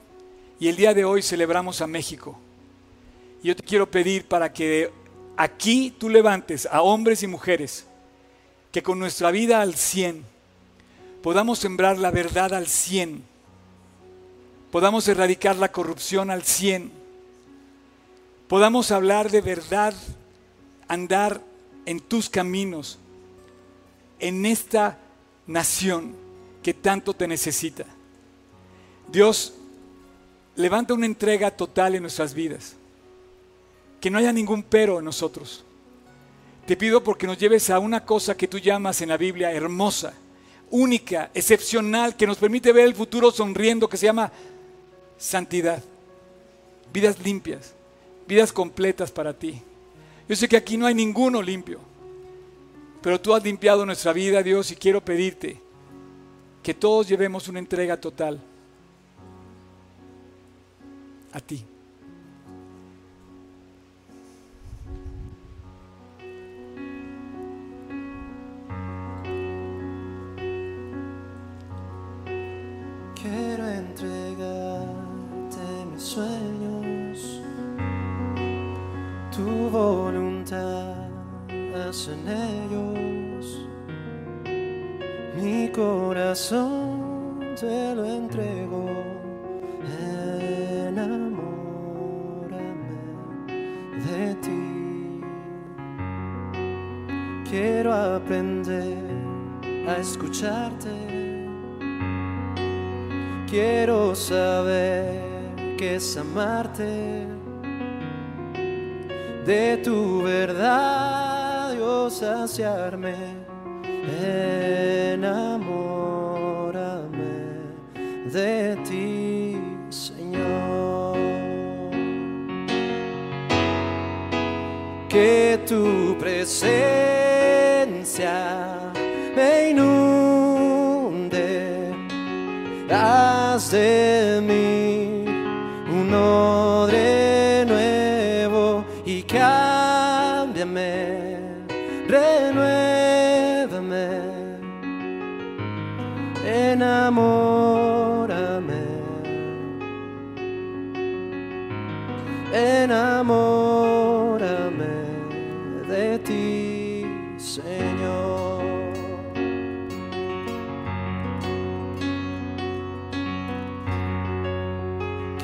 Speaker 1: y el día de hoy celebramos a México. Yo te quiero pedir para que aquí tú levantes a hombres y mujeres que con nuestra vida al 100 podamos sembrar la verdad al 100, podamos erradicar la corrupción al 100, podamos hablar de verdad, andar en tus caminos, en esta nación que tanto te necesita. Dios, levanta una entrega total en nuestras vidas, que no haya ningún pero en nosotros te pido porque nos lleves a una cosa que tú llamas en la Biblia hermosa, única, excepcional, que nos permite ver el futuro sonriendo, que se llama santidad. Vidas limpias, vidas completas para ti. Yo sé que aquí no hay ninguno limpio, pero tú has limpiado nuestra vida, Dios, y quiero pedirte que todos llevemos una entrega total a ti.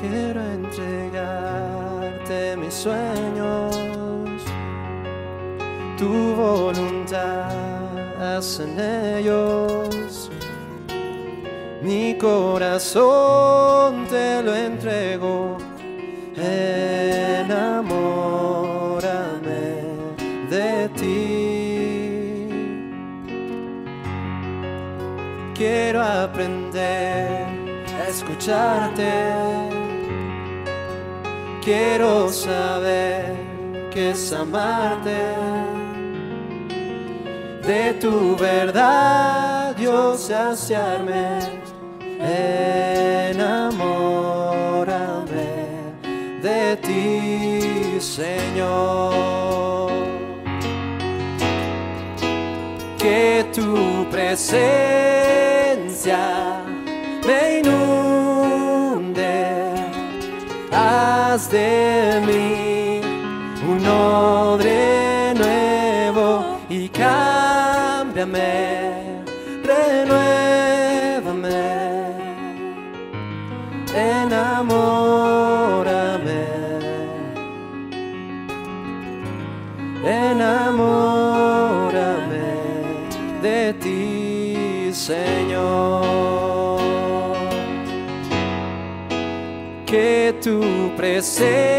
Speaker 2: Quiero entregarte mis sueños tu voluntad hacen ellos. Mi corazón te lo entrego, enamórame de ti. Quiero aprender a escucharte, quiero saber que es amarte de tu verdad, Dios, saciarme, enamórame de ti, Señor. Que tu presencia de mí. Un odre nuevo y cámbiame, tu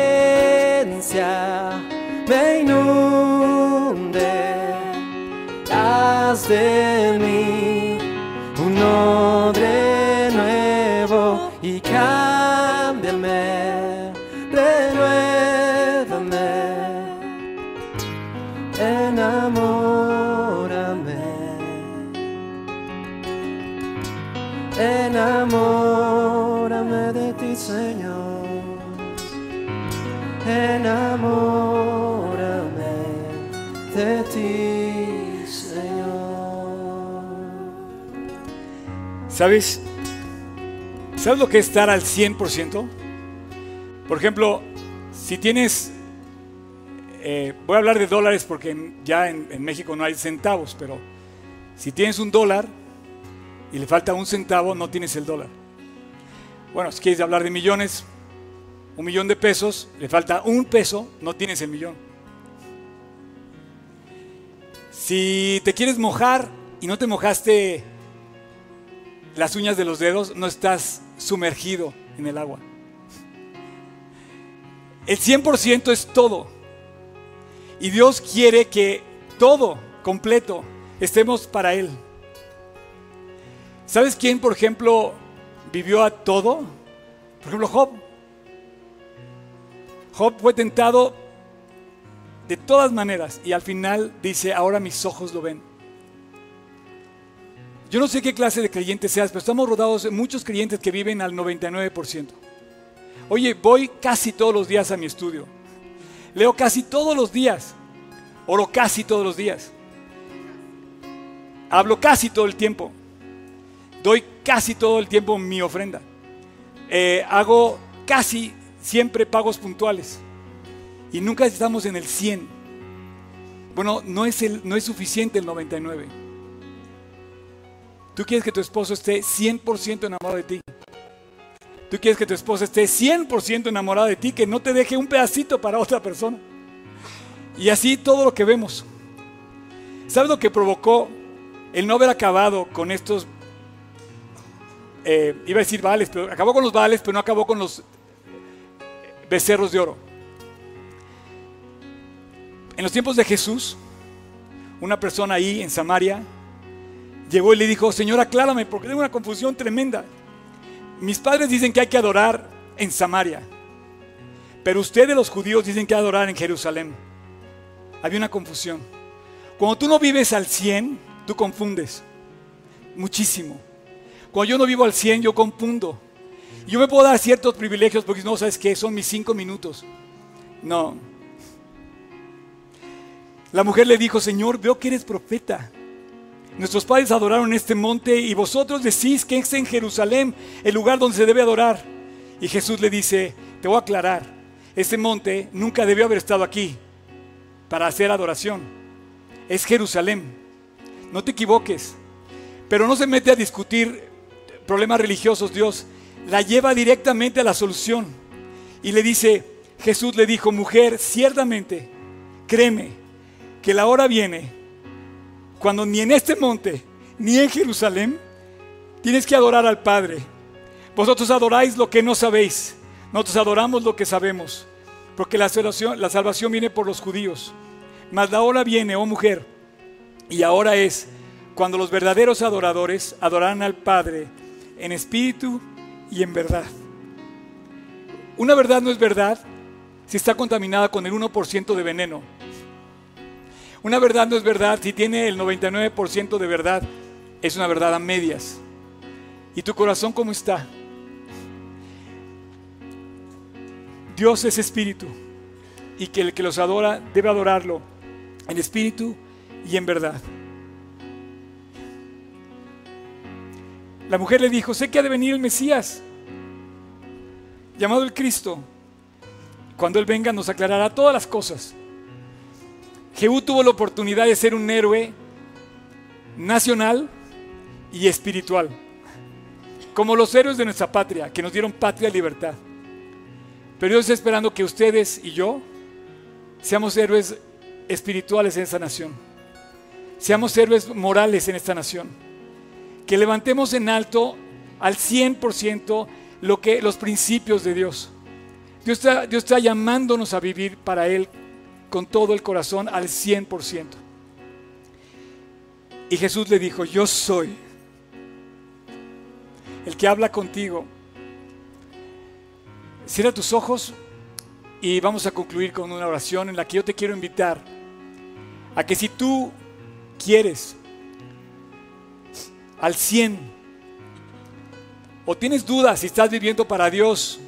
Speaker 1: ¿Sabes? ¿Sabes lo que es estar al 100%? Por ejemplo, si tienes, eh, voy a hablar de dólares porque ya en, en México no hay centavos, pero si tienes un dólar y le falta un centavo, no tienes el dólar. Bueno, si quieres hablar de millones, un millón de pesos, le falta un peso, no tienes el millón. Si te quieres mojar y no te mojaste las uñas de los dedos, no estás sumergido en el agua. El 100% es todo. Y Dios quiere que todo, completo, estemos para Él. ¿Sabes quién, por ejemplo, vivió a todo? Por ejemplo, Job. Job fue tentado de todas maneras y al final dice, ahora mis ojos lo ven. Yo no sé qué clase de creyente seas, pero estamos rodeados de muchos creyentes que viven al 99%. Oye, voy casi todos los días a mi estudio. Leo casi todos los días. Oro casi todos los días. Hablo casi todo el tiempo. Doy casi todo el tiempo mi ofrenda. Eh, hago casi siempre pagos puntuales. Y nunca estamos en el 100. Bueno, no es, el, no es suficiente el 99. Tú quieres que tu esposo esté 100% enamorado de ti. Tú quieres que tu esposa esté 100% enamorada de ti, que no te deje un pedacito para otra persona. Y así todo lo que vemos. ¿Sabes lo que provocó el no haber acabado con estos, eh, iba a decir vales, pero acabó con los vales, pero no acabó con los becerros de oro? En los tiempos de Jesús, una persona ahí en Samaria llegó y le dijo, Señor, aclárame porque tengo una confusión tremenda. Mis padres dicen que hay que adorar en Samaria, pero ustedes los judíos dicen que hay que adorar en Jerusalén. Había una confusión. Cuando tú no vives al 100, tú confundes muchísimo. Cuando yo no vivo al 100, yo confundo. Yo me puedo dar ciertos privilegios porque no sabes qué, son mis cinco minutos. No. La mujer le dijo, Señor, veo que eres profeta. Nuestros padres adoraron este monte y vosotros decís que es en Jerusalén el lugar donde se debe adorar. Y Jesús le dice, te voy a aclarar, este monte nunca debió haber estado aquí para hacer adoración. Es Jerusalén. No te equivoques. Pero no se mete a discutir problemas religiosos Dios. La lleva directamente a la solución. Y le dice, Jesús le dijo, mujer, ciertamente, créeme, que la hora viene cuando ni en este monte, ni en Jerusalén, tienes que adorar al Padre. Vosotros adoráis lo que no sabéis. Nosotros adoramos lo que sabemos. Porque la salvación, la salvación viene por los judíos. Mas la hora viene, oh mujer, y ahora es cuando los verdaderos adoradores adorarán al Padre en espíritu y en verdad. Una verdad no es verdad si está contaminada con el 1% de veneno. Una verdad no es verdad si tiene el 99% de verdad. Es una verdad a medias. ¿Y tu corazón cómo está? Dios es espíritu y que el que los adora debe adorarlo en espíritu y en verdad. La mujer le dijo, sé que ha de venir el Mesías, llamado el Cristo. Cuando Él venga nos aclarará todas las cosas. Jehú tuvo la oportunidad de ser un héroe nacional y espiritual, como los héroes de nuestra patria, que nos dieron patria y libertad. Pero Dios está esperando que ustedes y yo seamos héroes espirituales en esta nación, seamos héroes morales en esta nación, que levantemos en alto al 100% lo que, los principios de Dios. Dios está, Dios está llamándonos a vivir para Él con todo el corazón al 100%. Y Jesús le dijo, yo soy el que habla contigo. Cierra tus ojos y vamos a concluir con una oración en la que yo te quiero invitar a que si tú quieres al 100 o tienes dudas si estás viviendo para Dios,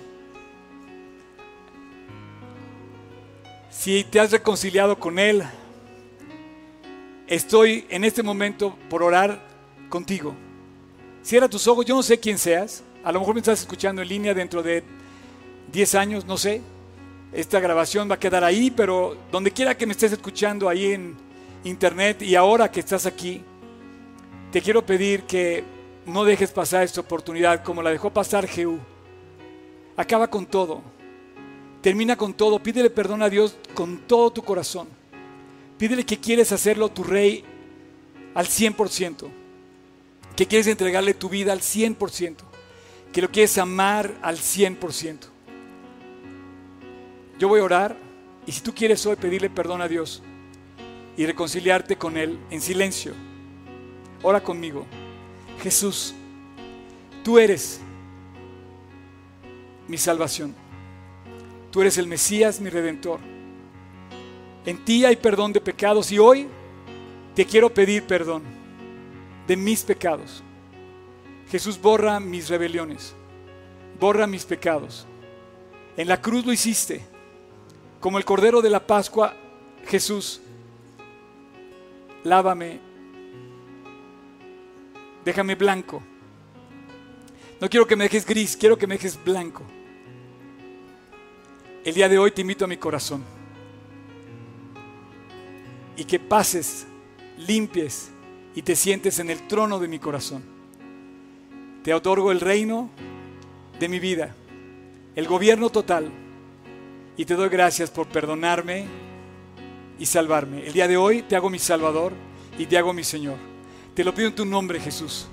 Speaker 1: si te has reconciliado con Él, estoy en este momento por orar contigo. Cierra tus ojos, yo no sé quién seas, a lo mejor me estás escuchando en línea dentro de 10 años, no sé. Esta grabación va a quedar ahí, pero donde quiera que me estés escuchando ahí en internet y ahora que estás aquí, te quiero pedir que no dejes pasar esta oportunidad como la dejó pasar Jehú. Acaba con todo. Termina con todo. Pídele perdón a Dios con todo tu corazón. Pídele que quieres hacerlo tu rey al 100%. Que quieres entregarle tu vida al 100%. Que lo quieres amar al 100%. Yo voy a orar y si tú quieres hoy pedirle perdón a Dios y reconciliarte con Él en silencio, ora conmigo. Jesús, tú eres mi salvación. Tú eres el Mesías, mi redentor. En ti hay perdón de pecados y hoy te quiero pedir perdón de mis pecados. Jesús borra mis rebeliones, borra mis pecados. En la cruz lo hiciste como el Cordero de la Pascua, Jesús, lávame, déjame blanco. No quiero que me dejes gris, quiero que me dejes blanco. El día de hoy te invito a mi corazón y que pases, limpies y te sientes en el trono de mi corazón. Te otorgo el reino de mi vida, el gobierno total y te doy gracias por perdonarme y salvarme. El día de hoy te hago mi Salvador y te hago mi Señor. Te lo pido en tu nombre, Jesús.